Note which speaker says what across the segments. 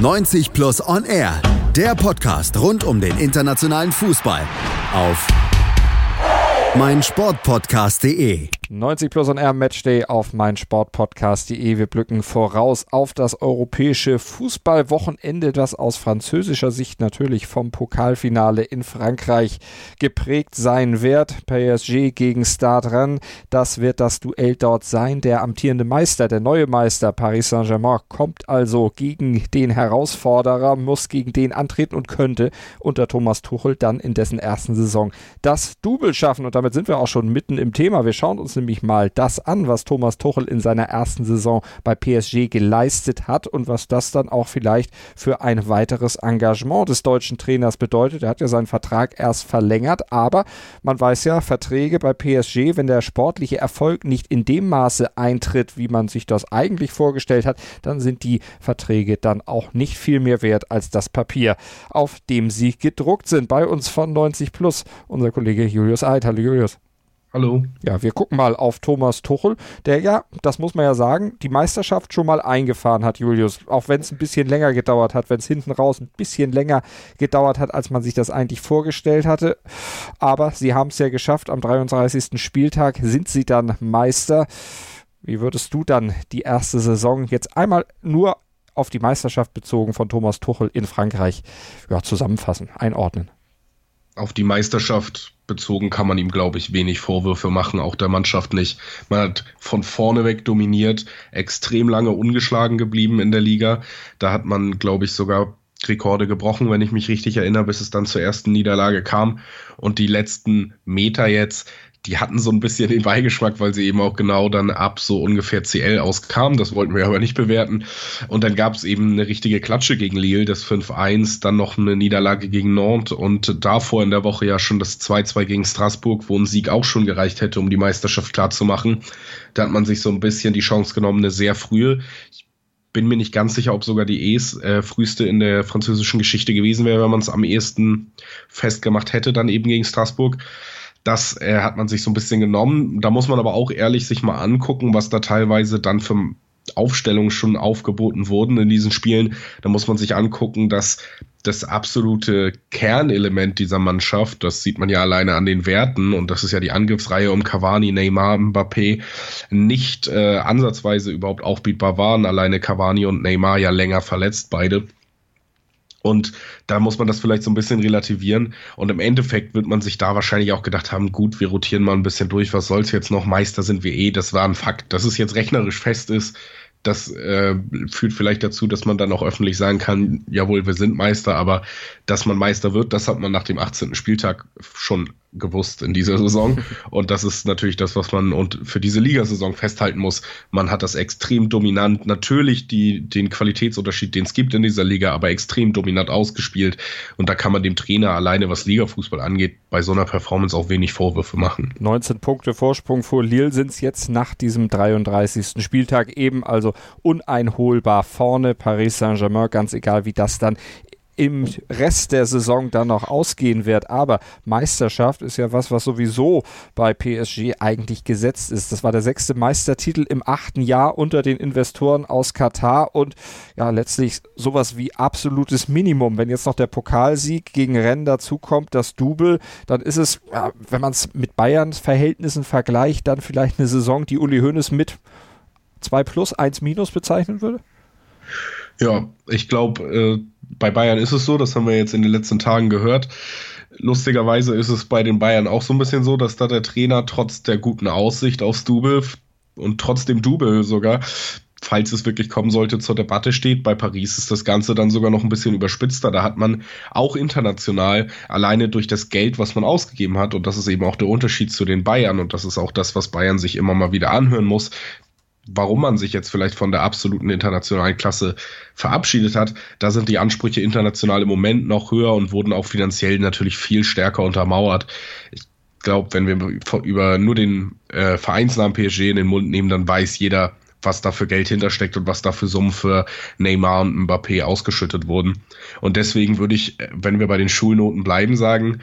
Speaker 1: 90 Plus On Air, der Podcast rund um den internationalen Fußball auf meinsportpodcast.de.
Speaker 2: 90 Plus on Air Matchday auf meinsportpodcast.de. Wir blicken voraus auf das europäische Fußballwochenende, das aus französischer Sicht natürlich vom Pokalfinale in Frankreich geprägt sein wird. PSG gegen Stade das wird das Duell dort sein. Der amtierende Meister, der neue Meister Paris Saint-Germain kommt also gegen den Herausforderer, muss gegen den antreten und könnte unter Thomas Tuchel dann in dessen ersten Saison das Double schaffen. Und damit sind wir auch schon mitten im Thema. Wir schauen uns nämlich mal das an, was Thomas Tuchel in seiner ersten Saison bei PSG geleistet hat und was das dann auch vielleicht für ein weiteres Engagement des deutschen Trainers bedeutet. Er hat ja seinen Vertrag erst verlängert, aber man weiß ja, Verträge bei PSG, wenn der sportliche Erfolg nicht in dem Maße eintritt, wie man sich das eigentlich vorgestellt hat, dann sind die Verträge dann auch nicht viel mehr wert als das Papier, auf dem sie gedruckt sind. Bei uns von 90 Plus unser Kollege Julius Eid. Hallo Julius.
Speaker 3: Hallo.
Speaker 2: Ja, wir gucken mal auf Thomas Tuchel, der ja, das muss man ja sagen, die Meisterschaft schon mal eingefahren hat, Julius. Auch wenn es ein bisschen länger gedauert hat, wenn es hinten raus ein bisschen länger gedauert hat, als man sich das eigentlich vorgestellt hatte. Aber sie haben es ja geschafft. Am 33. Spieltag sind sie dann Meister. Wie würdest du dann die erste Saison jetzt einmal nur auf die Meisterschaft bezogen von Thomas Tuchel in Frankreich ja, zusammenfassen, einordnen?
Speaker 3: Auf die Meisterschaft bezogen kann man ihm, glaube ich, wenig Vorwürfe machen, auch der Mannschaft nicht. Man hat von vorne weg dominiert, extrem lange ungeschlagen geblieben in der Liga. Da hat man, glaube ich, sogar Rekorde gebrochen, wenn ich mich richtig erinnere, bis es dann zur ersten Niederlage kam. Und die letzten Meter jetzt, die hatten so ein bisschen den Beigeschmack, weil sie eben auch genau dann ab so ungefähr CL auskamen. Das wollten wir aber nicht bewerten. Und dann gab es eben eine richtige Klatsche gegen Lille, das 5-1, dann noch eine Niederlage gegen Nantes und davor in der Woche ja schon das 2-2 gegen Straßburg, wo ein Sieg auch schon gereicht hätte, um die Meisterschaft klarzumachen. Da hat man sich so ein bisschen die Chance genommen, eine sehr frühe. Ich bin mir nicht ganz sicher, ob sogar die Es äh, früheste in der französischen Geschichte gewesen wäre, wenn man es am ehesten festgemacht hätte, dann eben gegen Straßburg. Das äh, hat man sich so ein bisschen genommen. Da muss man aber auch ehrlich sich mal angucken, was da teilweise dann für Aufstellungen schon aufgeboten wurden in diesen Spielen. Da muss man sich angucken, dass das absolute Kernelement dieser Mannschaft, das sieht man ja alleine an den Werten, und das ist ja die Angriffsreihe um Cavani, Neymar, Mbappé, nicht äh, ansatzweise überhaupt aufbietbar waren. Alleine Cavani und Neymar ja länger verletzt, beide. Und da muss man das vielleicht so ein bisschen relativieren. Und im Endeffekt wird man sich da wahrscheinlich auch gedacht haben, gut, wir rotieren mal ein bisschen durch, was soll's jetzt noch? Meister sind wir eh, das war ein Fakt. Dass es jetzt rechnerisch fest ist, das äh, führt vielleicht dazu, dass man dann auch öffentlich sagen kann, jawohl, wir sind Meister, aber dass man Meister wird, das hat man nach dem 18. Spieltag schon gewusst in dieser Saison. Und das ist natürlich das, was man und für diese Ligasaison festhalten muss. Man hat das extrem dominant, natürlich die, den Qualitätsunterschied, den es gibt in dieser Liga, aber extrem dominant ausgespielt. Und da kann man dem Trainer alleine, was Ligafußball angeht, bei so einer Performance auch wenig Vorwürfe machen.
Speaker 2: 19 Punkte Vorsprung vor Lille sind es jetzt nach diesem 33. Spieltag eben, also uneinholbar vorne. Paris Saint-Germain, ganz egal wie das dann im Rest der Saison dann noch ausgehen wird. Aber Meisterschaft ist ja was, was sowieso bei PSG eigentlich gesetzt ist. Das war der sechste Meistertitel im achten Jahr unter den Investoren aus Katar und ja, letztlich sowas wie absolutes Minimum. Wenn jetzt noch der Pokalsieg gegen Rennes dazukommt, das Double, dann ist es, ja, wenn man es mit Bayerns Verhältnissen vergleicht, dann vielleicht eine Saison, die Uli Hoeneß mit 2 plus, 1 minus bezeichnen würde?
Speaker 3: Ja, ich glaube, äh, bei Bayern ist es so, das haben wir jetzt in den letzten Tagen gehört. Lustigerweise ist es bei den Bayern auch so ein bisschen so, dass da der Trainer trotz der guten Aussicht aufs Double und trotz dem Double sogar, falls es wirklich kommen sollte, zur Debatte steht. Bei Paris ist das Ganze dann sogar noch ein bisschen überspitzter. Da hat man auch international alleine durch das Geld, was man ausgegeben hat, und das ist eben auch der Unterschied zu den Bayern, und das ist auch das, was Bayern sich immer mal wieder anhören muss, warum man sich jetzt vielleicht von der absoluten internationalen Klasse verabschiedet hat, da sind die Ansprüche international im Moment noch höher und wurden auch finanziell natürlich viel stärker untermauert. Ich glaube, wenn wir über nur den äh, Vereinsnamen PSG in den Mund nehmen, dann weiß jeder, was da für Geld hintersteckt und was da für Summen für Neymar und Mbappé ausgeschüttet wurden. Und deswegen würde ich, wenn wir bei den Schulnoten bleiben, sagen,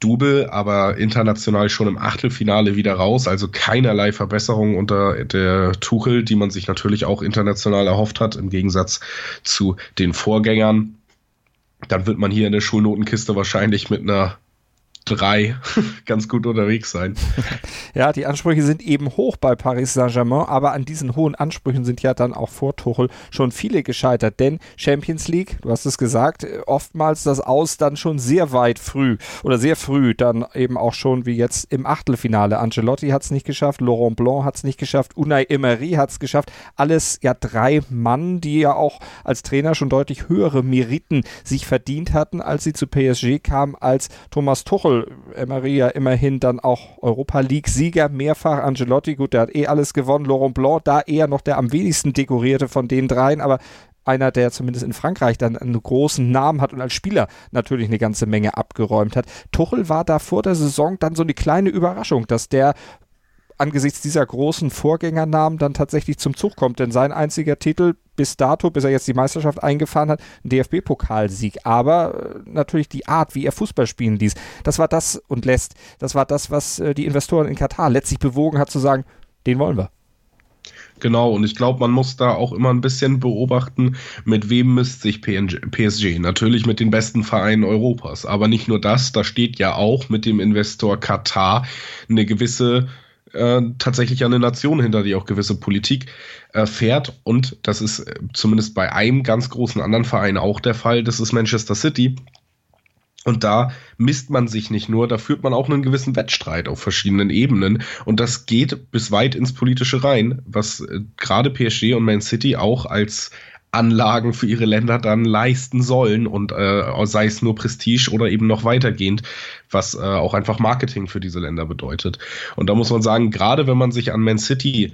Speaker 3: Double, aber international schon im Achtelfinale wieder raus. Also keinerlei Verbesserung unter der Tuchel, die man sich natürlich auch international erhofft hat, im Gegensatz zu den Vorgängern. Dann wird man hier in der Schulnotenkiste wahrscheinlich mit einer drei ganz gut unterwegs sein.
Speaker 2: Ja, die Ansprüche sind eben hoch bei Paris Saint-Germain, aber an diesen hohen Ansprüchen sind ja dann auch vor Tuchel schon viele gescheitert, denn Champions League, du hast es gesagt, oftmals das Aus dann schon sehr weit früh oder sehr früh, dann eben auch schon wie jetzt im Achtelfinale. Ancelotti hat es nicht geschafft, Laurent Blanc hat es nicht geschafft, Unai Emery hat es geschafft. Alles ja drei Mann, die ja auch als Trainer schon deutlich höhere Meriten sich verdient hatten, als sie zu PSG kamen, als Thomas Tuchel Emery ja immerhin dann auch Europa League-Sieger, mehrfach. Angelotti, gut, der hat eh alles gewonnen, Laurent Blanc, da eher noch der am wenigsten dekorierte von den dreien, aber einer, der zumindest in Frankreich dann einen großen Namen hat und als Spieler natürlich eine ganze Menge abgeräumt hat. Tuchel war da vor der Saison dann so eine kleine Überraschung, dass der angesichts dieser großen Vorgängernamen dann tatsächlich zum Zug kommt. Denn sein einziger Titel bis dato, bis er jetzt die Meisterschaft eingefahren hat, ein DFB-Pokalsieg. Aber äh, natürlich die Art, wie er Fußball spielen ließ, das war das und lässt, das war das, was äh, die Investoren in Katar letztlich bewogen hat zu sagen, den wollen wir.
Speaker 3: Genau, und ich glaube, man muss da auch immer ein bisschen beobachten, mit wem misst sich PSG. Natürlich mit den besten Vereinen Europas. Aber nicht nur das, da steht ja auch mit dem Investor Katar eine gewisse äh, tatsächlich eine Nation hinter, die auch gewisse Politik äh, fährt. Und das ist äh, zumindest bei einem ganz großen anderen Verein auch der Fall. Das ist Manchester City. Und da misst man sich nicht nur, da führt man auch einen gewissen Wettstreit auf verschiedenen Ebenen. Und das geht bis weit ins Politische rein, was äh, gerade PSG und Man City auch als Anlagen für ihre Länder dann leisten sollen und äh, sei es nur Prestige oder eben noch weitergehend, was äh, auch einfach Marketing für diese Länder bedeutet. Und da muss man sagen, gerade wenn man sich an Man City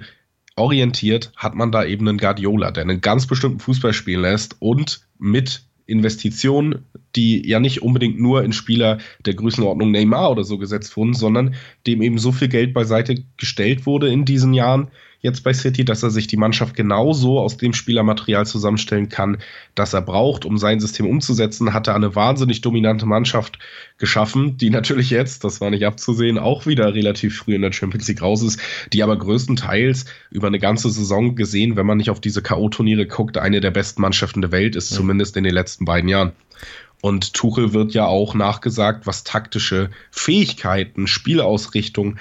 Speaker 3: orientiert, hat man da eben einen Guardiola, der einen ganz bestimmten Fußball spielen lässt und mit Investitionen, die ja nicht unbedingt nur in Spieler der Größenordnung Neymar oder so gesetzt wurden, sondern dem eben so viel Geld beiseite gestellt wurde in diesen Jahren, jetzt bei City, dass er sich die Mannschaft genauso aus dem Spielermaterial zusammenstellen kann, das er braucht, um sein System umzusetzen, hat er eine wahnsinnig dominante Mannschaft geschaffen, die natürlich jetzt, das war nicht abzusehen, auch wieder relativ früh in der Champions League raus ist, die aber größtenteils über eine ganze Saison gesehen, wenn man nicht auf diese K.O.-Turniere guckt, eine der besten Mannschaften der Welt ist, ja. zumindest in den letzten beiden Jahren. Und Tuchel wird ja auch nachgesagt, was taktische Fähigkeiten, Spielausrichtung,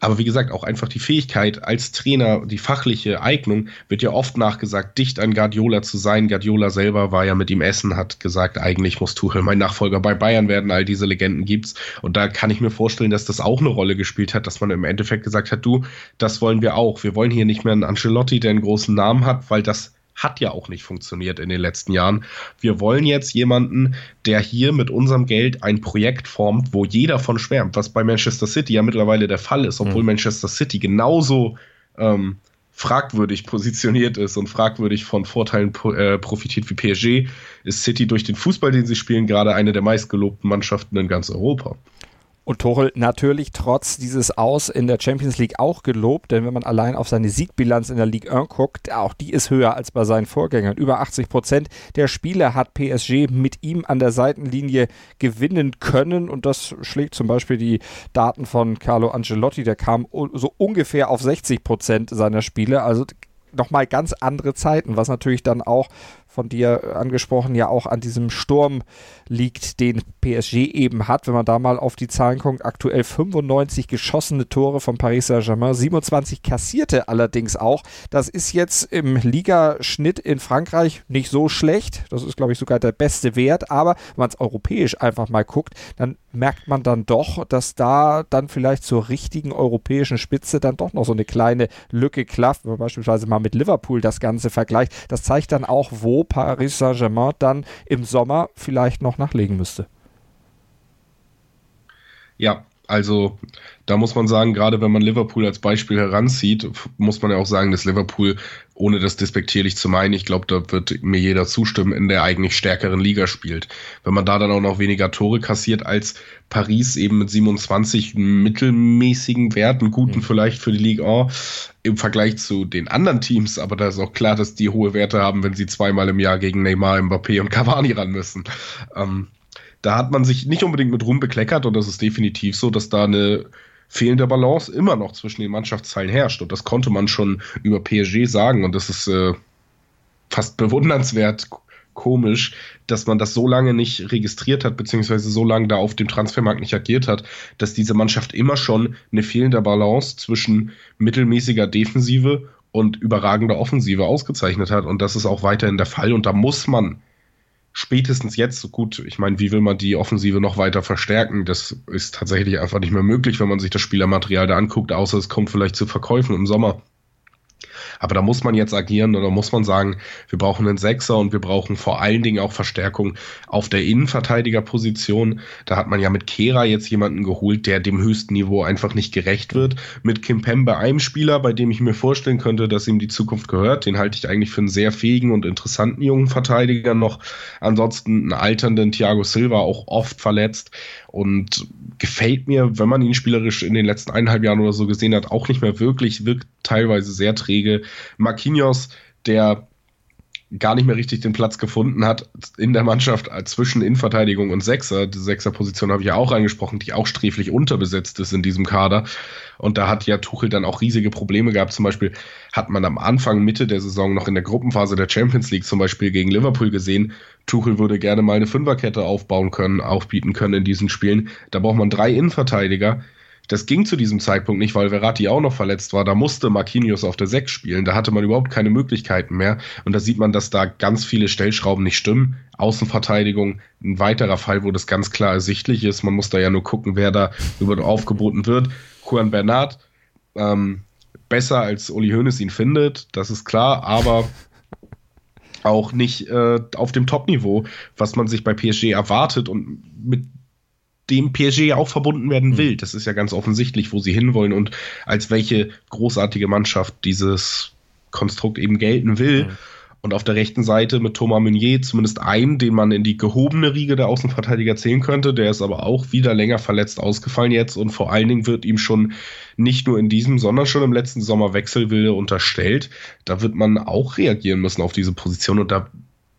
Speaker 3: aber wie gesagt, auch einfach die Fähigkeit als Trainer, die fachliche Eignung wird ja oft nachgesagt, dicht an Guardiola zu sein. Guardiola selber war ja mit ihm essen, hat gesagt, eigentlich muss Tuchel mein Nachfolger bei Bayern werden. All diese Legenden gibt's. Und da kann ich mir vorstellen, dass das auch eine Rolle gespielt hat, dass man im Endeffekt gesagt hat, du, das wollen wir auch. Wir wollen hier nicht mehr einen Ancelotti, der einen großen Namen hat, weil das hat ja auch nicht funktioniert in den letzten Jahren. Wir wollen jetzt jemanden, der hier mit unserem Geld ein Projekt formt, wo jeder von schwärmt, was bei Manchester City ja mittlerweile der Fall ist, obwohl mhm. Manchester City genauso ähm, fragwürdig positioniert ist und fragwürdig von Vorteilen äh, profitiert wie PSG, ist City durch den Fußball, den sie spielen, gerade eine der meistgelobten Mannschaften in ganz Europa.
Speaker 2: Und Tuchel natürlich trotz dieses Aus in der Champions League auch gelobt, denn wenn man allein auf seine Siegbilanz in der Ligue 1 guckt, auch die ist höher als bei seinen Vorgängern. Über 80 Prozent der Spiele hat PSG mit ihm an der Seitenlinie gewinnen können. Und das schlägt zum Beispiel die Daten von Carlo Ancelotti, der kam so ungefähr auf 60 Prozent seiner Spiele, also nochmal ganz andere Zeiten, was natürlich dann auch von dir angesprochen, ja auch an diesem Sturm liegt, den PSG eben hat. Wenn man da mal auf die Zahlen guckt, aktuell 95 geschossene Tore von Paris Saint-Germain, 27 kassierte allerdings auch. Das ist jetzt im Ligaschnitt in Frankreich nicht so schlecht. Das ist, glaube ich, sogar der beste Wert. Aber wenn man es europäisch einfach mal guckt, dann merkt man dann doch, dass da dann vielleicht zur richtigen europäischen Spitze dann doch noch so eine kleine Lücke klafft. Wenn man beispielsweise mal mit Liverpool das Ganze vergleicht, das zeigt dann auch, wo Paris Saint-Germain dann im Sommer vielleicht noch nachlegen müsste.
Speaker 3: Ja, also da muss man sagen, gerade wenn man Liverpool als Beispiel heranzieht, muss man ja auch sagen, dass Liverpool, ohne das despektierlich zu meinen, ich glaube, da wird mir jeder zustimmen, in der eigentlich stärkeren Liga spielt. Wenn man da dann auch noch weniger Tore kassiert als Paris eben mit 27 mittelmäßigen Werten, guten mhm. vielleicht für die Liga im Vergleich zu den anderen Teams, aber da ist auch klar, dass die hohe Werte haben, wenn sie zweimal im Jahr gegen Neymar, Mbappé und Cavani ran müssen. Ähm, da hat man sich nicht unbedingt mit Ruhm bekleckert und das ist definitiv so, dass da eine fehlende Balance immer noch zwischen den Mannschaftsteilen herrscht. Und das konnte man schon über PSG sagen und das ist äh, fast bewundernswert komisch, dass man das so lange nicht registriert hat, beziehungsweise so lange da auf dem Transfermarkt nicht agiert hat, dass diese Mannschaft immer schon eine fehlende Balance zwischen mittelmäßiger Defensive und überragender Offensive ausgezeichnet hat. Und das ist auch weiterhin der Fall. Und da muss man spätestens jetzt, gut, ich meine, wie will man die Offensive noch weiter verstärken? Das ist tatsächlich einfach nicht mehr möglich, wenn man sich das Spielermaterial da anguckt, außer es kommt vielleicht zu Verkäufen im Sommer. Aber da muss man jetzt agieren oder muss man sagen, wir brauchen einen Sechser und wir brauchen vor allen Dingen auch Verstärkung auf der Innenverteidigerposition. Da hat man ja mit Kera jetzt jemanden geholt, der dem höchsten Niveau einfach nicht gerecht wird. Mit Kim Pembe einem Spieler, bei dem ich mir vorstellen könnte, dass ihm die Zukunft gehört. Den halte ich eigentlich für einen sehr fähigen und interessanten jungen Verteidiger noch. Ansonsten einen alternden Thiago Silva, auch oft verletzt und gefällt mir, wenn man ihn spielerisch in den letzten eineinhalb Jahren oder so gesehen hat, auch nicht mehr wirklich, wirkt teilweise sehr träge. Marquinhos, der gar nicht mehr richtig den Platz gefunden hat in der Mannschaft zwischen Innenverteidigung und Sechser. Die Sechserposition habe ich ja auch angesprochen, die auch sträflich unterbesetzt ist in diesem Kader. Und da hat ja Tuchel dann auch riesige Probleme gehabt. Zum Beispiel hat man am Anfang, Mitte der Saison noch in der Gruppenphase der Champions League zum Beispiel gegen Liverpool gesehen, Tuchel würde gerne mal eine Fünferkette aufbauen können, aufbieten können in diesen Spielen. Da braucht man drei Innenverteidiger das ging zu diesem Zeitpunkt nicht, weil Verratti auch noch verletzt war. Da musste Marquinhos auf der 6 spielen. Da hatte man überhaupt keine Möglichkeiten mehr. Und da sieht man, dass da ganz viele Stellschrauben nicht stimmen. Außenverteidigung, ein weiterer Fall, wo das ganz klar ersichtlich ist. Man muss da ja nur gucken, wer da über aufgeboten wird. Juan Bernat, ähm, besser als Uli Hoeneß ihn findet, das ist klar, aber auch nicht äh, auf dem Top-Niveau, was man sich bei PSG erwartet und mit dem PSG ja auch verbunden werden will. Mhm. Das ist ja ganz offensichtlich, wo sie hinwollen und als welche großartige Mannschaft dieses Konstrukt eben gelten will. Mhm. Und auf der rechten Seite mit Thomas Meunier zumindest einen, den man in die gehobene Riege der Außenverteidiger zählen könnte. Der ist aber auch wieder länger verletzt ausgefallen jetzt und vor allen Dingen wird ihm schon nicht nur in diesem, sondern schon im letzten Sommer Wechselwille unterstellt. Da wird man auch reagieren müssen auf diese Position und da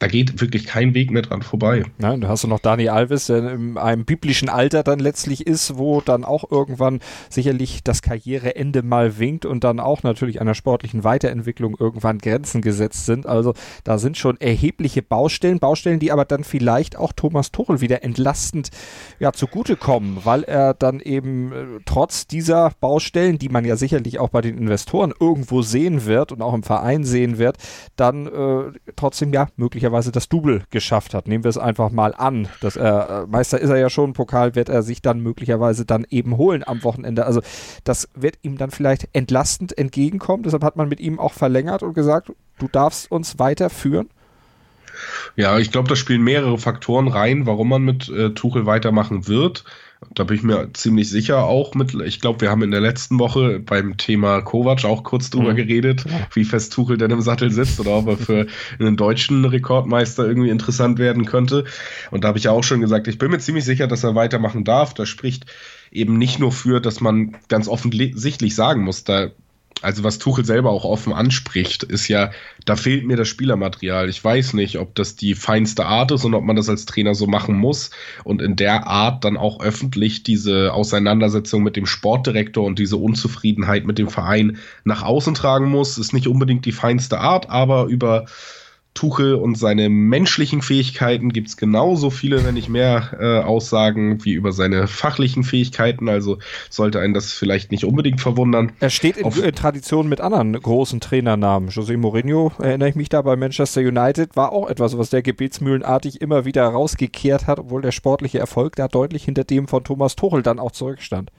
Speaker 3: da geht wirklich kein Weg mehr dran vorbei.
Speaker 2: Ja, du hast du noch Dani Alves, der in einem biblischen Alter dann letztlich ist, wo dann auch irgendwann sicherlich das Karriereende mal winkt und dann auch natürlich einer sportlichen Weiterentwicklung irgendwann Grenzen gesetzt sind. Also da sind schon erhebliche Baustellen, Baustellen, die aber dann vielleicht auch Thomas Tuchel wieder entlastend ja, zugutekommen, weil er dann eben äh, trotz dieser Baustellen, die man ja sicherlich auch bei den Investoren irgendwo sehen wird und auch im Verein sehen wird, dann äh, trotzdem ja möglicherweise möglicherweise das Double geschafft hat. Nehmen wir es einfach mal an. Dass er, äh, Meister ist er ja schon, Pokal wird er sich dann möglicherweise dann eben holen am Wochenende. Also das wird ihm dann vielleicht entlastend entgegenkommen. Deshalb hat man mit ihm auch verlängert und gesagt, du darfst uns weiterführen.
Speaker 3: Ja, ich glaube, da spielen mehrere Faktoren rein, warum man mit äh, Tuchel weitermachen wird. Da bin ich mir ziemlich sicher auch mit. Ich glaube, wir haben in der letzten Woche beim Thema Kovac auch kurz drüber mhm. geredet, ja. wie fest Tuchel denn im Sattel sitzt oder ob er für einen deutschen Rekordmeister irgendwie interessant werden könnte. Und da habe ich ja auch schon gesagt, ich bin mir ziemlich sicher, dass er weitermachen darf. Das spricht eben nicht nur für, dass man ganz offensichtlich sagen muss, da also was Tuchel selber auch offen anspricht, ist ja, da fehlt mir das Spielermaterial. Ich weiß nicht, ob das die feinste Art ist und ob man das als Trainer so machen muss und in der Art dann auch öffentlich diese Auseinandersetzung mit dem Sportdirektor und diese Unzufriedenheit mit dem Verein nach außen tragen muss. Ist nicht unbedingt die feinste Art, aber über Tuchel und seine menschlichen Fähigkeiten gibt es genauso viele, wenn nicht mehr äh, Aussagen wie über seine fachlichen Fähigkeiten. Also sollte einen das vielleicht nicht unbedingt verwundern.
Speaker 2: Er steht in, in Tradition mit anderen großen Trainernamen. José Mourinho, erinnere ich mich da bei Manchester United, war auch etwas, was der gebetsmühlenartig immer wieder rausgekehrt hat, obwohl der sportliche Erfolg da deutlich hinter dem von Thomas Tuchel dann auch zurückstand.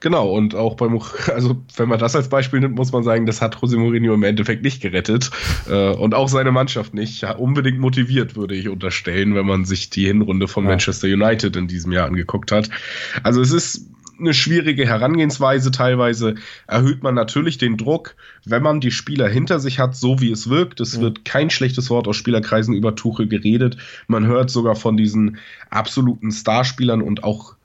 Speaker 3: Genau, und auch beim, also wenn man das als Beispiel nimmt, muss man sagen, das hat José Mourinho im Endeffekt nicht gerettet äh, und auch seine Mannschaft nicht. Ja, unbedingt motiviert, würde ich unterstellen, wenn man sich die Hinrunde von ja. Manchester United in diesem Jahr angeguckt hat. Also es ist eine schwierige Herangehensweise. Teilweise erhöht man natürlich den Druck, wenn man die Spieler hinter sich hat, so wie es wirkt. Es mhm. wird kein schlechtes Wort aus Spielerkreisen über Tuchel geredet. Man hört sogar von diesen absoluten Starspielern und auch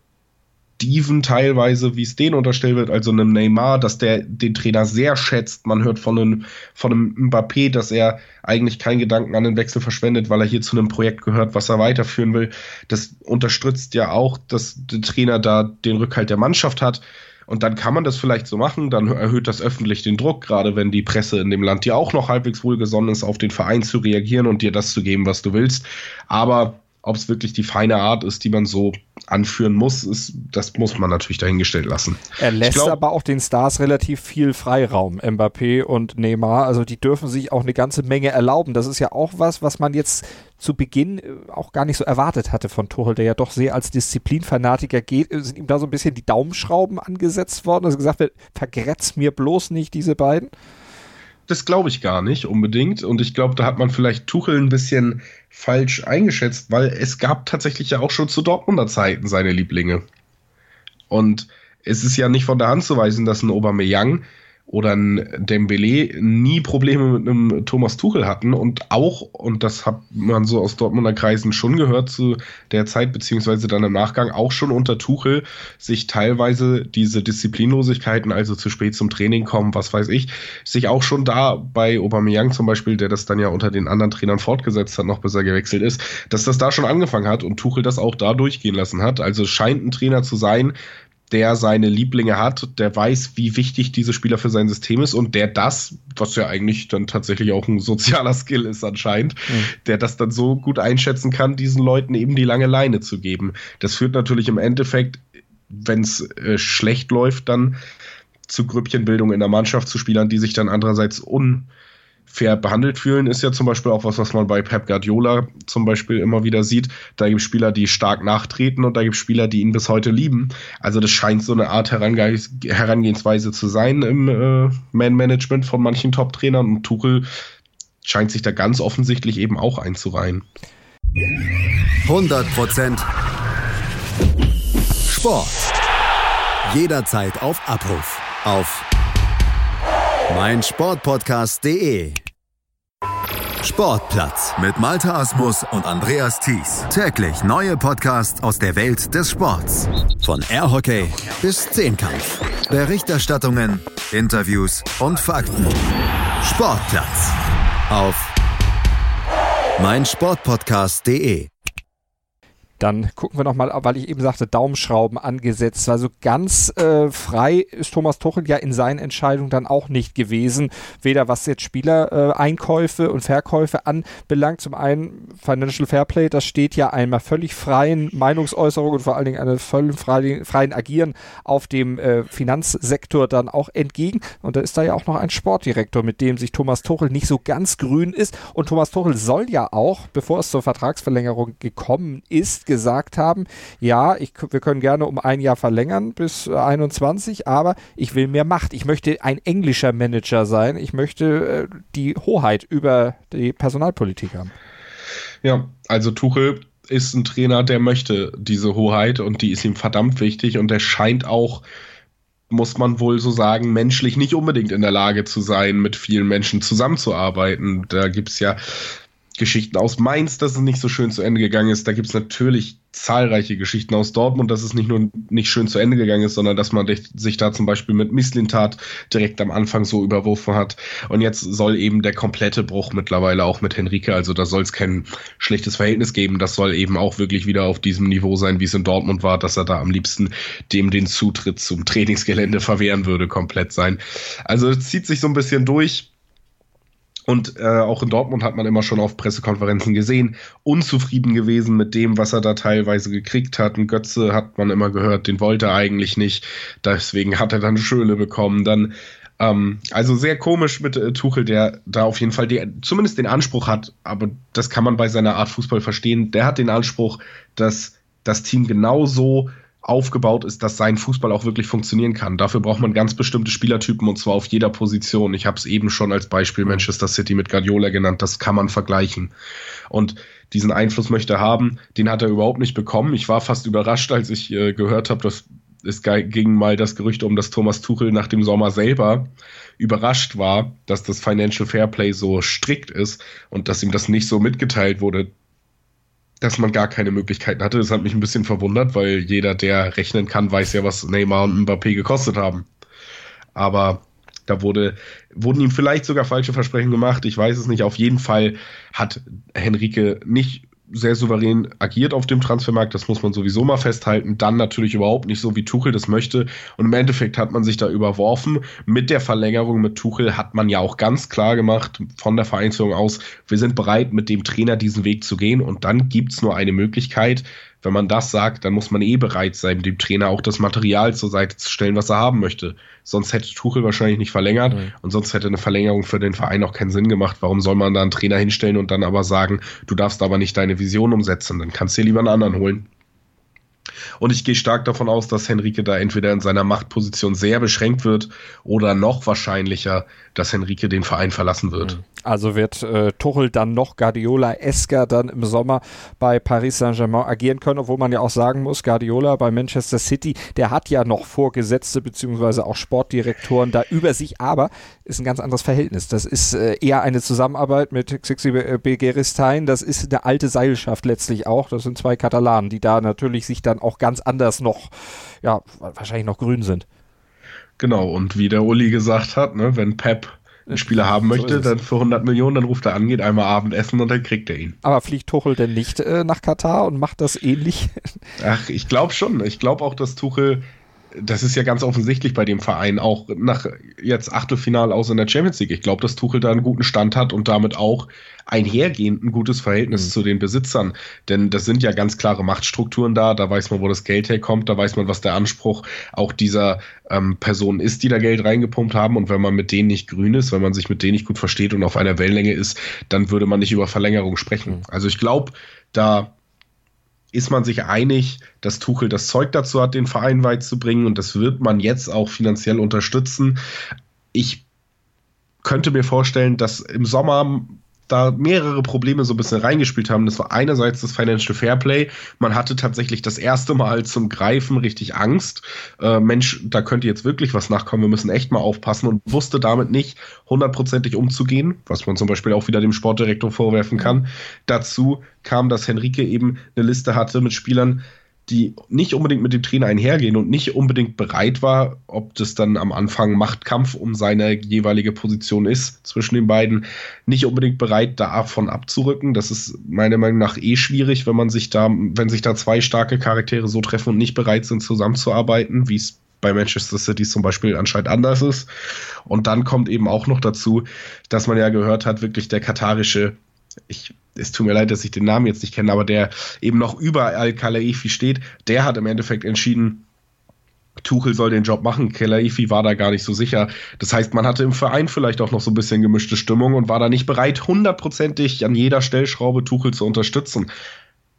Speaker 3: Steven teilweise, wie es denen unterstellt wird, also einem Neymar, dass der den Trainer sehr schätzt. Man hört von einem, von einem Mbappé, dass er eigentlich keinen Gedanken an den Wechsel verschwendet, weil er hier zu einem Projekt gehört, was er weiterführen will. Das unterstützt ja auch, dass der Trainer da den Rückhalt der Mannschaft hat. Und dann kann man das vielleicht so machen, dann erhöht das öffentlich den Druck, gerade wenn die Presse in dem Land dir auch noch halbwegs wohlgesonnen ist, auf den Verein zu reagieren und dir das zu geben, was du willst. Aber ob es wirklich die feine Art ist, die man so anführen muss, ist, das muss man natürlich dahingestellt lassen.
Speaker 2: Er lässt glaub, aber auch den Stars relativ viel Freiraum, Mbappé und Neymar. Also die dürfen sich auch eine ganze Menge erlauben. Das ist ja auch was, was man jetzt zu Beginn äh, auch gar nicht so erwartet hatte von Tuchel, der ja doch sehr als Disziplinfanatiker geht. Sind ihm da so ein bisschen die Daumenschrauben angesetzt worden, dass gesagt wird, vergrätz mir bloß nicht diese beiden?
Speaker 3: Das glaube ich gar nicht unbedingt. Und ich glaube, da hat man vielleicht Tuchel ein bisschen falsch eingeschätzt, weil es gab tatsächlich ja auch schon zu Dortmunder Zeiten seine Lieblinge. Und es ist ja nicht von der Hand zu weisen, dass ein Aubameyang oder ein Dembele nie Probleme mit einem Thomas Tuchel hatten und auch, und das hat man so aus Dortmunder Kreisen schon gehört zu der Zeit, beziehungsweise dann im Nachgang auch schon unter Tuchel, sich teilweise diese Disziplinlosigkeiten, also zu spät zum Training kommen, was weiß ich, sich auch schon da bei Aubameyang zum Beispiel, der das dann ja unter den anderen Trainern fortgesetzt hat, noch bis er gewechselt ist, dass das da schon angefangen hat und Tuchel das auch da durchgehen lassen hat. Also scheint ein Trainer zu sein, der seine Lieblinge hat, der weiß, wie wichtig diese Spieler für sein System ist und der das, was ja eigentlich dann tatsächlich auch ein sozialer Skill ist anscheinend, mhm. der das dann so gut einschätzen kann, diesen Leuten eben die lange Leine zu geben. Das führt natürlich im Endeffekt, wenn es äh, schlecht läuft, dann zu Grüppchenbildung in der Mannschaft zu Spielern, die sich dann andererseits un fair behandelt fühlen, ist ja zum Beispiel auch was, was man bei Pep Guardiola zum Beispiel immer wieder sieht. Da gibt es Spieler, die stark nachtreten und da gibt es Spieler, die ihn bis heute lieben. Also das scheint so eine Art Herange Herangehensweise zu sein im äh, Man-Management von manchen Top-Trainern und Tuchel scheint sich da ganz offensichtlich eben auch einzureihen.
Speaker 1: 100% Sport. Jederzeit auf Abruf. Auf mein Sportpodcast.de Sportplatz mit Malta Asmus und Andreas Thies. Täglich neue Podcasts aus der Welt des Sports. Von Airhockey bis Zehnkampf. Berichterstattungen, Interviews und Fakten. Sportplatz auf mein Sportpodcast.de
Speaker 2: dann gucken wir nochmal, weil ich eben sagte, Daumenschrauben angesetzt. Also ganz äh, frei ist Thomas Tuchel ja in seinen Entscheidungen dann auch nicht gewesen. Weder was jetzt Spielereinkäufe äh, und Verkäufe anbelangt. Zum einen Financial Fairplay, das steht ja einmal völlig freien Meinungsäußerung und vor allen Dingen einem völlig freien, freien Agieren auf dem äh, Finanzsektor dann auch entgegen. Und da ist da ja auch noch ein Sportdirektor, mit dem sich Thomas Tuchel nicht so ganz grün ist. Und Thomas Tuchel soll ja auch, bevor es zur Vertragsverlängerung gekommen ist, gesagt haben, ja, ich, wir können gerne um ein Jahr verlängern bis 21, aber ich will mehr Macht. Ich möchte ein englischer Manager sein. Ich möchte äh, die Hoheit über die Personalpolitik haben.
Speaker 3: Ja, also Tuchel ist ein Trainer, der möchte diese Hoheit und die ist ihm verdammt wichtig und der scheint auch muss man wohl so sagen, menschlich nicht unbedingt in der Lage zu sein, mit vielen Menschen zusammenzuarbeiten. Da gibt es ja Geschichten aus Mainz, dass es nicht so schön zu Ende gegangen ist. Da gibt es natürlich zahlreiche Geschichten aus Dortmund, dass es nicht nur nicht schön zu Ende gegangen ist, sondern dass man sich da zum Beispiel mit Misslintat direkt am Anfang so überworfen hat. Und jetzt soll eben der komplette Bruch mittlerweile auch mit Henrike, also da soll es kein schlechtes Verhältnis geben. Das soll eben auch wirklich wieder auf diesem Niveau sein, wie es in Dortmund war, dass er da am liebsten dem den Zutritt zum Trainingsgelände verwehren würde, komplett sein. Also zieht sich so ein bisschen durch und äh, auch in Dortmund hat man immer schon auf Pressekonferenzen gesehen, unzufrieden gewesen mit dem, was er da teilweise gekriegt hat. Ein Götze hat man immer gehört, den wollte er eigentlich nicht. Deswegen hat er dann Schöle bekommen. Dann ähm, also sehr komisch mit äh, Tuchel, der da auf jeden Fall die, zumindest den Anspruch hat, aber das kann man bei seiner Art Fußball verstehen. Der hat den Anspruch, dass das Team genauso aufgebaut ist, dass sein Fußball auch wirklich funktionieren kann. Dafür braucht man ganz bestimmte Spielertypen und zwar auf jeder Position. Ich habe es eben schon als Beispiel Manchester City mit Guardiola genannt, das kann man vergleichen. Und diesen Einfluss möchte er haben, den hat er überhaupt nicht bekommen. Ich war fast überrascht, als ich äh, gehört habe, dass es ging mal das Gerücht um, dass Thomas Tuchel nach dem Sommer selber überrascht war, dass das Financial Fairplay so strikt ist und dass ihm das nicht so mitgeteilt wurde, dass man gar keine Möglichkeiten hatte. Das hat mich ein bisschen verwundert, weil jeder, der rechnen kann, weiß ja, was Neymar und Mbappé gekostet haben. Aber da wurde, wurden ihm vielleicht sogar falsche Versprechen gemacht. Ich weiß es nicht. Auf jeden Fall hat Henrike nicht sehr souverän agiert auf dem Transfermarkt, das muss man sowieso mal festhalten. Dann natürlich überhaupt nicht so, wie Tuchel das möchte. Und im Endeffekt hat man sich da überworfen. Mit der Verlängerung mit Tuchel hat man ja auch ganz klar gemacht von der Vereinsführung aus, wir sind bereit, mit dem Trainer diesen Weg zu gehen. Und dann gibt's nur eine Möglichkeit, wenn man das sagt, dann muss man eh bereit sein, dem Trainer auch das Material zur Seite zu stellen, was er haben möchte. Sonst hätte Tuchel wahrscheinlich nicht verlängert mhm. und sonst hätte eine Verlängerung für den Verein auch keinen Sinn gemacht. Warum soll man da einen Trainer hinstellen und dann aber sagen, du darfst aber nicht deine Vision umsetzen? Dann kannst du dir lieber einen anderen holen. Und ich gehe stark davon aus, dass Henrike da entweder in seiner Machtposition sehr beschränkt wird oder noch wahrscheinlicher, dass Henrike den Verein verlassen wird.
Speaker 2: Mhm. Also wird äh, Tuchel dann noch Guardiola-esker dann im Sommer bei Paris Saint-Germain agieren können, obwohl man ja auch sagen muss, Guardiola bei Manchester City, der hat ja noch Vorgesetzte beziehungsweise auch Sportdirektoren da über sich, aber ist ein ganz anderes Verhältnis. Das ist äh, eher eine Zusammenarbeit mit Xixi Begiristain, das ist eine alte Seilschaft letztlich auch. Das sind zwei Katalanen, die da natürlich sich dann auch ganz anders noch, ja, wahrscheinlich noch grün sind.
Speaker 3: Genau, und wie der Uli gesagt hat, ne, wenn Pep einen Spieler haben möchte, so dann für 100 Millionen, dann ruft er an, geht einmal Abendessen und dann kriegt er ihn.
Speaker 2: Aber fliegt Tuchel denn nicht äh, nach Katar und macht das ähnlich?
Speaker 3: Ach, ich glaube schon. Ich glaube auch, dass Tuchel das ist ja ganz offensichtlich bei dem Verein, auch nach jetzt Achtelfinal aus in der Champions League. Ich glaube, dass Tuchel da einen guten Stand hat und damit auch einhergehend ein gutes Verhältnis mhm. zu den Besitzern. Denn das sind ja ganz klare Machtstrukturen da, da weiß man, wo das Geld herkommt, da weiß man, was der Anspruch auch dieser ähm, Personen ist, die da Geld reingepumpt haben. Und wenn man mit denen nicht grün ist, wenn man sich mit denen nicht gut versteht und auf einer Wellenlänge ist, dann würde man nicht über Verlängerung sprechen. Mhm. Also ich glaube, da ist man sich einig, dass Tuchel das Zeug dazu hat, den Verein weit zu bringen und das wird man jetzt auch finanziell unterstützen. Ich könnte mir vorstellen, dass im Sommer da mehrere Probleme so ein bisschen reingespielt haben. Das war einerseits das Financial Fairplay. Man hatte tatsächlich das erste Mal zum Greifen richtig Angst. Äh, Mensch, da könnte jetzt wirklich was nachkommen. Wir müssen echt mal aufpassen und wusste damit nicht hundertprozentig umzugehen, was man zum Beispiel auch wieder dem Sportdirektor vorwerfen kann. Dazu kam, dass Henrike eben eine Liste hatte mit Spielern, die nicht unbedingt mit dem Trainer einhergehen und nicht unbedingt bereit war, ob das dann am Anfang Machtkampf um seine jeweilige Position ist zwischen den beiden, nicht unbedingt bereit, davon abzurücken. Das ist meiner Meinung nach eh schwierig, wenn man sich da, wenn sich da zwei starke Charaktere so treffen und nicht bereit sind, zusammenzuarbeiten, wie es bei Manchester City zum Beispiel anscheinend anders ist. Und dann kommt eben auch noch dazu, dass man ja gehört hat, wirklich der katarische ich, es tut mir leid, dass ich den Namen jetzt nicht kenne, aber der eben noch über Al-Khalaifi steht, der hat im Endeffekt entschieden, Tuchel soll den Job machen. Khelaifi war da gar nicht so sicher. Das heißt, man hatte im Verein vielleicht auch noch so ein bisschen gemischte Stimmung und war da nicht bereit, hundertprozentig an jeder Stellschraube Tuchel zu unterstützen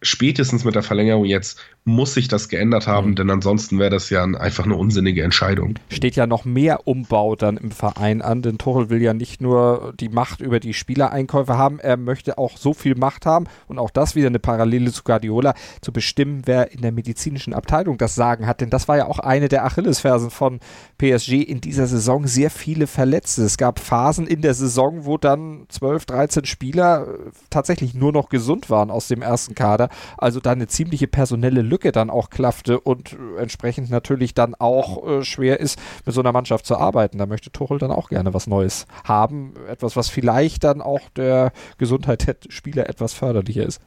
Speaker 3: spätestens mit der Verlängerung jetzt muss sich das geändert haben, mhm. denn ansonsten wäre das ja einfach eine unsinnige Entscheidung.
Speaker 2: Steht ja noch mehr Umbau dann im Verein an, denn Tuchel will ja nicht nur die Macht über die Spielereinkäufe haben, er möchte auch so viel Macht haben und auch das wieder eine Parallele zu Guardiola, zu bestimmen, wer in der medizinischen Abteilung das Sagen hat, denn das war ja auch eine der Achillesfersen von PSG in dieser Saison, sehr viele Verletzte. Es gab Phasen in der Saison, wo dann 12, 13 Spieler tatsächlich nur noch gesund waren aus dem ersten Kader also da eine ziemliche personelle Lücke dann auch klaffte und entsprechend natürlich dann auch äh, schwer ist, mit so einer Mannschaft zu arbeiten. Da möchte Tuchel dann auch gerne was Neues haben. Etwas, was vielleicht dann auch der Gesundheit der Spieler etwas förderlicher ist.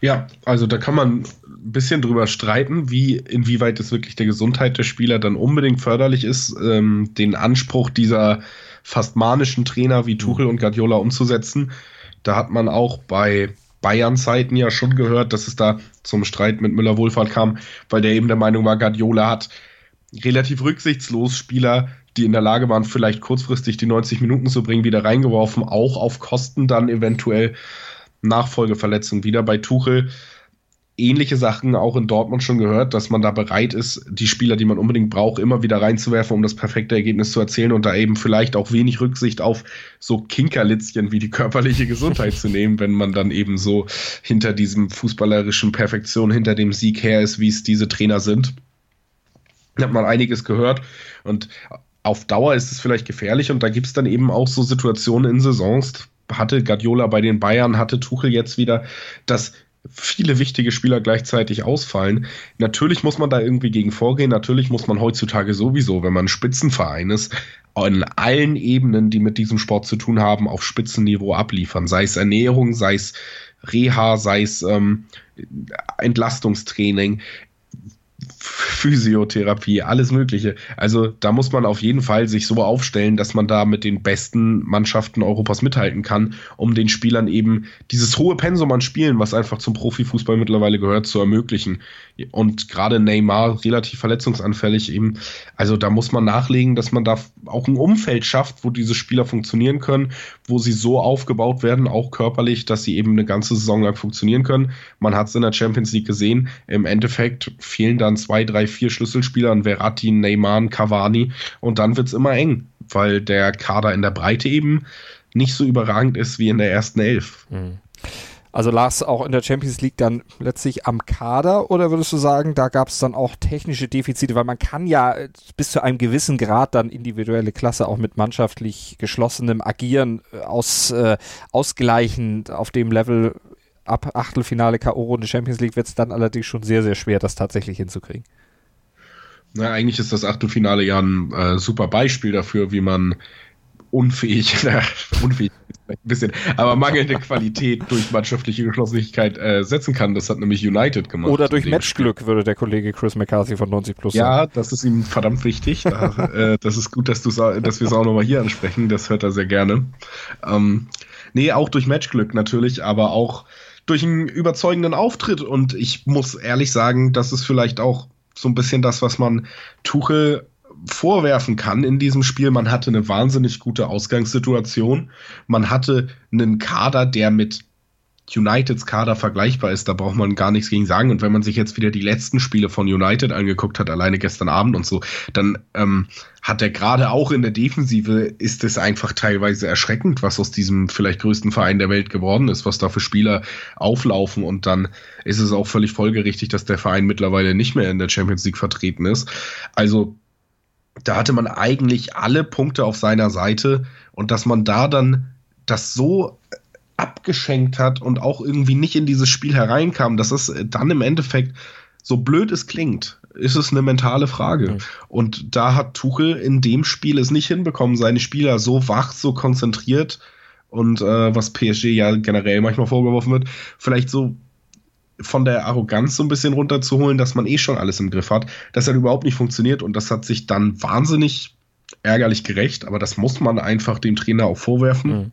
Speaker 3: Ja, also da kann man ein bisschen drüber streiten, wie inwieweit es wirklich der Gesundheit der Spieler dann unbedingt förderlich ist, ähm, den Anspruch dieser fast manischen Trainer wie Tuchel und Guardiola umzusetzen. Da hat man auch bei Bayern-Zeiten ja schon gehört, dass es da zum Streit mit Müller-Wohlfahrt kam, weil der eben der Meinung war, Guardiola hat relativ rücksichtslos Spieler, die in der Lage waren, vielleicht kurzfristig die 90 Minuten zu bringen, wieder reingeworfen, auch auf Kosten dann eventuell Nachfolgeverletzungen wieder. Bei Tuchel ähnliche Sachen auch in Dortmund schon gehört, dass man da bereit ist, die Spieler, die man unbedingt braucht, immer wieder reinzuwerfen, um das perfekte Ergebnis zu erzielen und da eben vielleicht auch wenig Rücksicht auf so Kinkerlitzchen wie die körperliche Gesundheit zu nehmen, wenn man dann eben so hinter diesem fußballerischen Perfektion, hinter dem Sieg her ist, wie es diese Trainer sind. Da hat man einiges gehört und auf Dauer ist es vielleicht gefährlich und da gibt es dann eben auch so Situationen in Saisons, hatte Guardiola bei den Bayern, hatte Tuchel jetzt wieder, dass viele wichtige Spieler gleichzeitig ausfallen. Natürlich muss man da irgendwie gegen vorgehen. Natürlich muss man heutzutage sowieso, wenn man ein Spitzenverein ist, in allen Ebenen, die mit diesem Sport zu tun haben, auf Spitzenniveau abliefern. Sei es Ernährung, sei es Reha, sei es ähm, Entlastungstraining. Physiotherapie, alles Mögliche. Also da muss man auf jeden Fall sich so aufstellen, dass man da mit den besten Mannschaften Europas mithalten kann, um den Spielern eben dieses hohe Pensum an Spielen, was einfach zum Profifußball mittlerweile gehört, zu ermöglichen. Und gerade Neymar relativ verletzungsanfällig eben. Also da muss man nachlegen, dass man da auch ein Umfeld schafft, wo diese Spieler funktionieren können, wo sie so aufgebaut werden, auch körperlich, dass sie eben eine ganze Saison lang funktionieren können. Man hat es in der Champions League gesehen. Im Endeffekt fehlen dann zwei, drei, vier Schlüsselspieler, Verratti, Neymar, Cavani. Und dann wird es immer eng, weil der Kader in der Breite eben nicht so überragend ist wie in der ersten Elf. Mhm.
Speaker 2: Also lag es auch in der Champions League dann letztlich am Kader oder würdest du sagen, da gab es dann auch technische Defizite, weil man kann ja bis zu einem gewissen Grad dann individuelle Klasse auch mit mannschaftlich geschlossenem Agieren äh, aus, äh, ausgleichen auf dem Level ab Achtelfinale K.O.-Runde Champions League wird es dann allerdings schon sehr, sehr schwer, das tatsächlich hinzukriegen.
Speaker 3: Na, eigentlich ist das Achtelfinale ja ein äh, super Beispiel dafür, wie man unfähig, na, unfähig ein bisschen, aber mangelnde Qualität durch mannschaftliche Geschlossenheit äh, setzen kann. Das hat nämlich United gemacht.
Speaker 2: Oder durch Matchglück, würde der Kollege Chris McCarthy von 90 Plus
Speaker 3: sagen. Ja, das ist ihm verdammt wichtig. da, äh, das ist gut, dass, dass wir es auch nochmal hier ansprechen. Das hört er sehr gerne. Ähm, nee, auch durch Matchglück natürlich, aber auch durch einen überzeugenden Auftritt. Und ich muss ehrlich sagen, das ist vielleicht auch so ein bisschen das, was man Tuchel vorwerfen kann in diesem Spiel. Man hatte eine wahnsinnig gute Ausgangssituation. Man hatte einen Kader, der mit Uniteds Kader vergleichbar ist, da braucht man gar nichts gegen sagen. Und wenn man sich jetzt wieder die letzten Spiele von United angeguckt hat, alleine gestern Abend und so, dann ähm, hat er gerade auch in der Defensive, ist es einfach teilweise erschreckend, was aus diesem vielleicht größten Verein der Welt geworden ist, was da für Spieler auflaufen. Und dann ist es auch völlig folgerichtig, dass der Verein mittlerweile nicht mehr in der Champions League vertreten ist. Also da hatte man eigentlich alle Punkte auf seiner Seite und dass man da dann das so abgeschenkt hat und auch irgendwie nicht in dieses Spiel hereinkam, dass es dann im Endeffekt so blöd es klingt, ist es eine mentale Frage. Mhm. Und da hat Tuchel in dem Spiel es nicht hinbekommen, seine Spieler so wach, so konzentriert und äh, was PSG ja generell manchmal vorgeworfen wird, vielleicht so von der Arroganz so ein bisschen runterzuholen, dass man eh schon alles im Griff hat. Das hat überhaupt nicht funktioniert und das hat sich dann wahnsinnig ärgerlich gerecht, aber das muss man einfach dem Trainer auch vorwerfen. Mhm.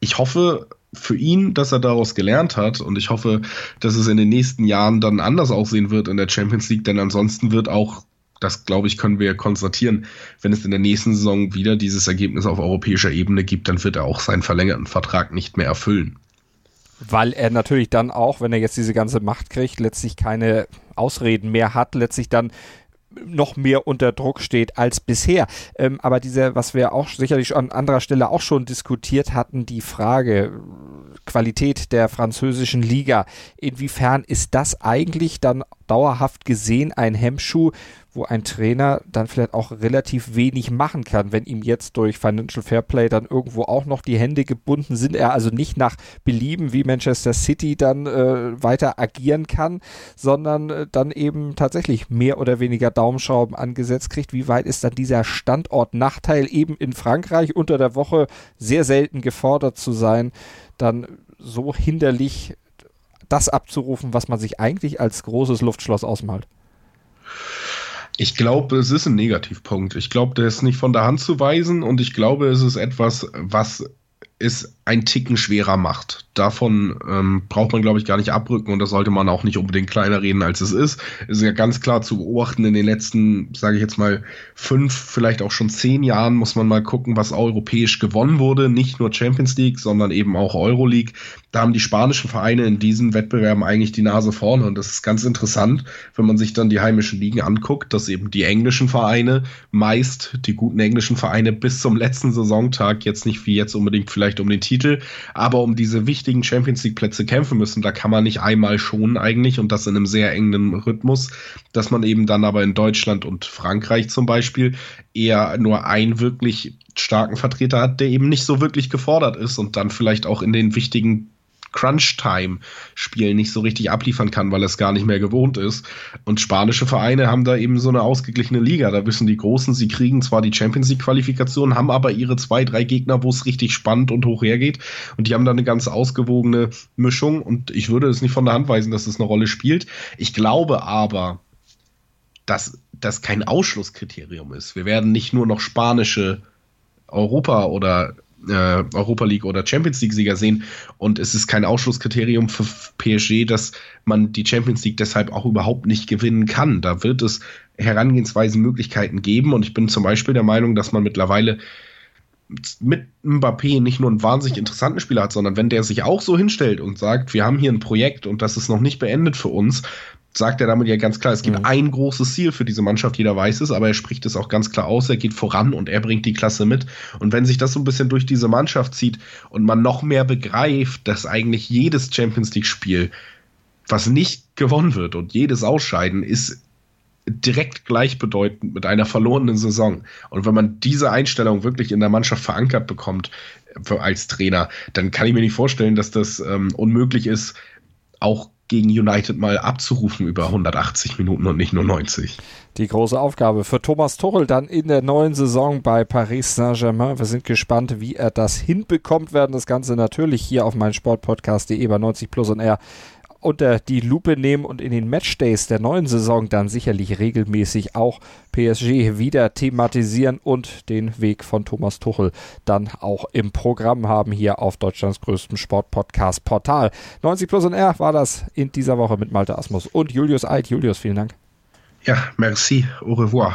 Speaker 3: Ich hoffe, für ihn, dass er daraus gelernt hat und ich hoffe, dass es in den nächsten Jahren dann anders aussehen wird in der Champions League, denn ansonsten wird auch, das glaube ich, können wir konstatieren, wenn es in der nächsten Saison wieder dieses Ergebnis auf europäischer Ebene gibt, dann wird er auch seinen verlängerten Vertrag nicht mehr erfüllen.
Speaker 2: Weil er natürlich dann auch, wenn er jetzt diese ganze Macht kriegt, letztlich keine Ausreden mehr hat, letztlich dann noch mehr unter Druck steht als bisher. Ähm, aber diese, was wir auch sicherlich an anderer Stelle auch schon diskutiert hatten, die Frage Qualität der französischen Liga, inwiefern ist das eigentlich dann dauerhaft gesehen ein Hemmschuh wo ein Trainer dann vielleicht auch relativ wenig machen kann, wenn ihm jetzt durch Financial Fairplay dann irgendwo auch noch die Hände gebunden sind, er also nicht nach Belieben wie Manchester City dann äh, weiter agieren kann, sondern äh, dann eben tatsächlich mehr oder weniger Daumenschrauben angesetzt kriegt. Wie weit ist dann dieser Standortnachteil eben in Frankreich unter der Woche sehr selten gefordert zu sein, dann so hinderlich das abzurufen, was man sich eigentlich als großes Luftschloss ausmalt?
Speaker 3: Ich glaube, es ist ein Negativpunkt. Ich glaube, der ist nicht von der Hand zu weisen und ich glaube, es ist etwas, was es ein Ticken schwerer macht. Davon ähm, braucht man, glaube ich, gar nicht abrücken und das sollte man auch nicht unbedingt kleiner reden, als es ist. Es ist ja ganz klar zu beobachten, in den letzten, sage ich jetzt mal, fünf, vielleicht auch schon zehn Jahren muss man mal gucken, was europäisch gewonnen wurde. Nicht nur Champions League, sondern eben auch Euroleague. Da haben die spanischen Vereine in diesen Wettbewerben eigentlich die Nase vorne und das ist ganz interessant, wenn man sich dann die heimischen Ligen anguckt, dass eben die englischen Vereine meist, die guten englischen Vereine bis zum letzten Saisontag jetzt nicht wie jetzt unbedingt vielleicht um den Titel Titel, aber um diese wichtigen Champions League Plätze kämpfen müssen. Da kann man nicht einmal schonen eigentlich und das in einem sehr engen Rhythmus, dass man eben dann aber in Deutschland und Frankreich zum Beispiel eher nur einen wirklich starken Vertreter hat, der eben nicht so wirklich gefordert ist und dann vielleicht auch in den wichtigen Crunch-Time-Spielen nicht so richtig abliefern kann, weil er es gar nicht mehr gewohnt ist. Und spanische Vereine haben da eben so eine ausgeglichene Liga. Da wissen die Großen, sie kriegen zwar die Champions League-Qualifikation, haben aber ihre zwei, drei Gegner, wo es richtig spannend und hoch hergeht. Und die haben da eine ganz ausgewogene Mischung. Und ich würde es nicht von der Hand weisen, dass es eine Rolle spielt. Ich glaube aber, dass das kein Ausschlusskriterium ist. Wir werden nicht nur noch spanische Europa oder äh, Europa League oder Champions League Sieger sehen und es ist kein Ausschlusskriterium für PSG, dass man die Champions League deshalb auch überhaupt nicht gewinnen kann. Da wird es Herangehensweisen, Möglichkeiten geben und ich bin zum Beispiel der Meinung, dass man mittlerweile mit Mbappé nicht nur einen wahnsinnig interessanten Spieler hat, sondern wenn der sich auch so hinstellt und sagt, wir haben hier ein Projekt und das ist noch nicht beendet für uns, sagt er damit ja ganz klar, es gibt mhm. ein großes Ziel für diese Mannschaft, jeder weiß es, aber er spricht es auch ganz klar aus, er geht voran und er bringt die Klasse mit. Und wenn sich das so ein bisschen durch diese Mannschaft zieht und man noch mehr begreift, dass eigentlich jedes Champions League-Spiel, was nicht gewonnen wird und jedes Ausscheiden, ist direkt gleichbedeutend mit einer verlorenen Saison. Und wenn man diese Einstellung wirklich in der Mannschaft verankert bekommt als Trainer, dann kann ich mir nicht vorstellen, dass das ähm, unmöglich ist, auch gegen United mal abzurufen über 180 Minuten und nicht nur 90.
Speaker 2: Die große Aufgabe für Thomas Tuchel dann in der neuen Saison bei Paris Saint-Germain. Wir sind gespannt, wie er das hinbekommt. Werden das Ganze natürlich hier auf meinen Sportpodcast.de bei 90 Plus und R unter die Lupe nehmen und in den Matchdays der neuen Saison dann sicherlich regelmäßig auch PSG wieder thematisieren und den Weg von Thomas Tuchel dann auch im Programm haben hier auf Deutschlands größtem Sportpodcast Portal. 90 Plus und R war das in dieser Woche mit Malte Asmus und Julius Eid. Julius, vielen Dank.
Speaker 3: Ja, merci, au revoir.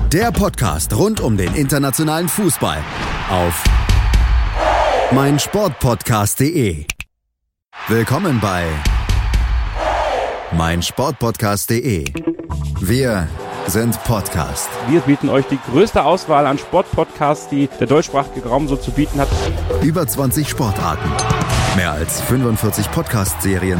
Speaker 1: der Podcast rund um den internationalen Fußball auf meinsportpodcast.de. Willkommen bei meinsportpodcast.de. Wir sind Podcast.
Speaker 4: Wir bieten euch die größte Auswahl an Sportpodcasts, die der deutschsprachige Raum so zu bieten hat.
Speaker 1: Über 20 Sportarten, mehr als 45 Podcast-Serien,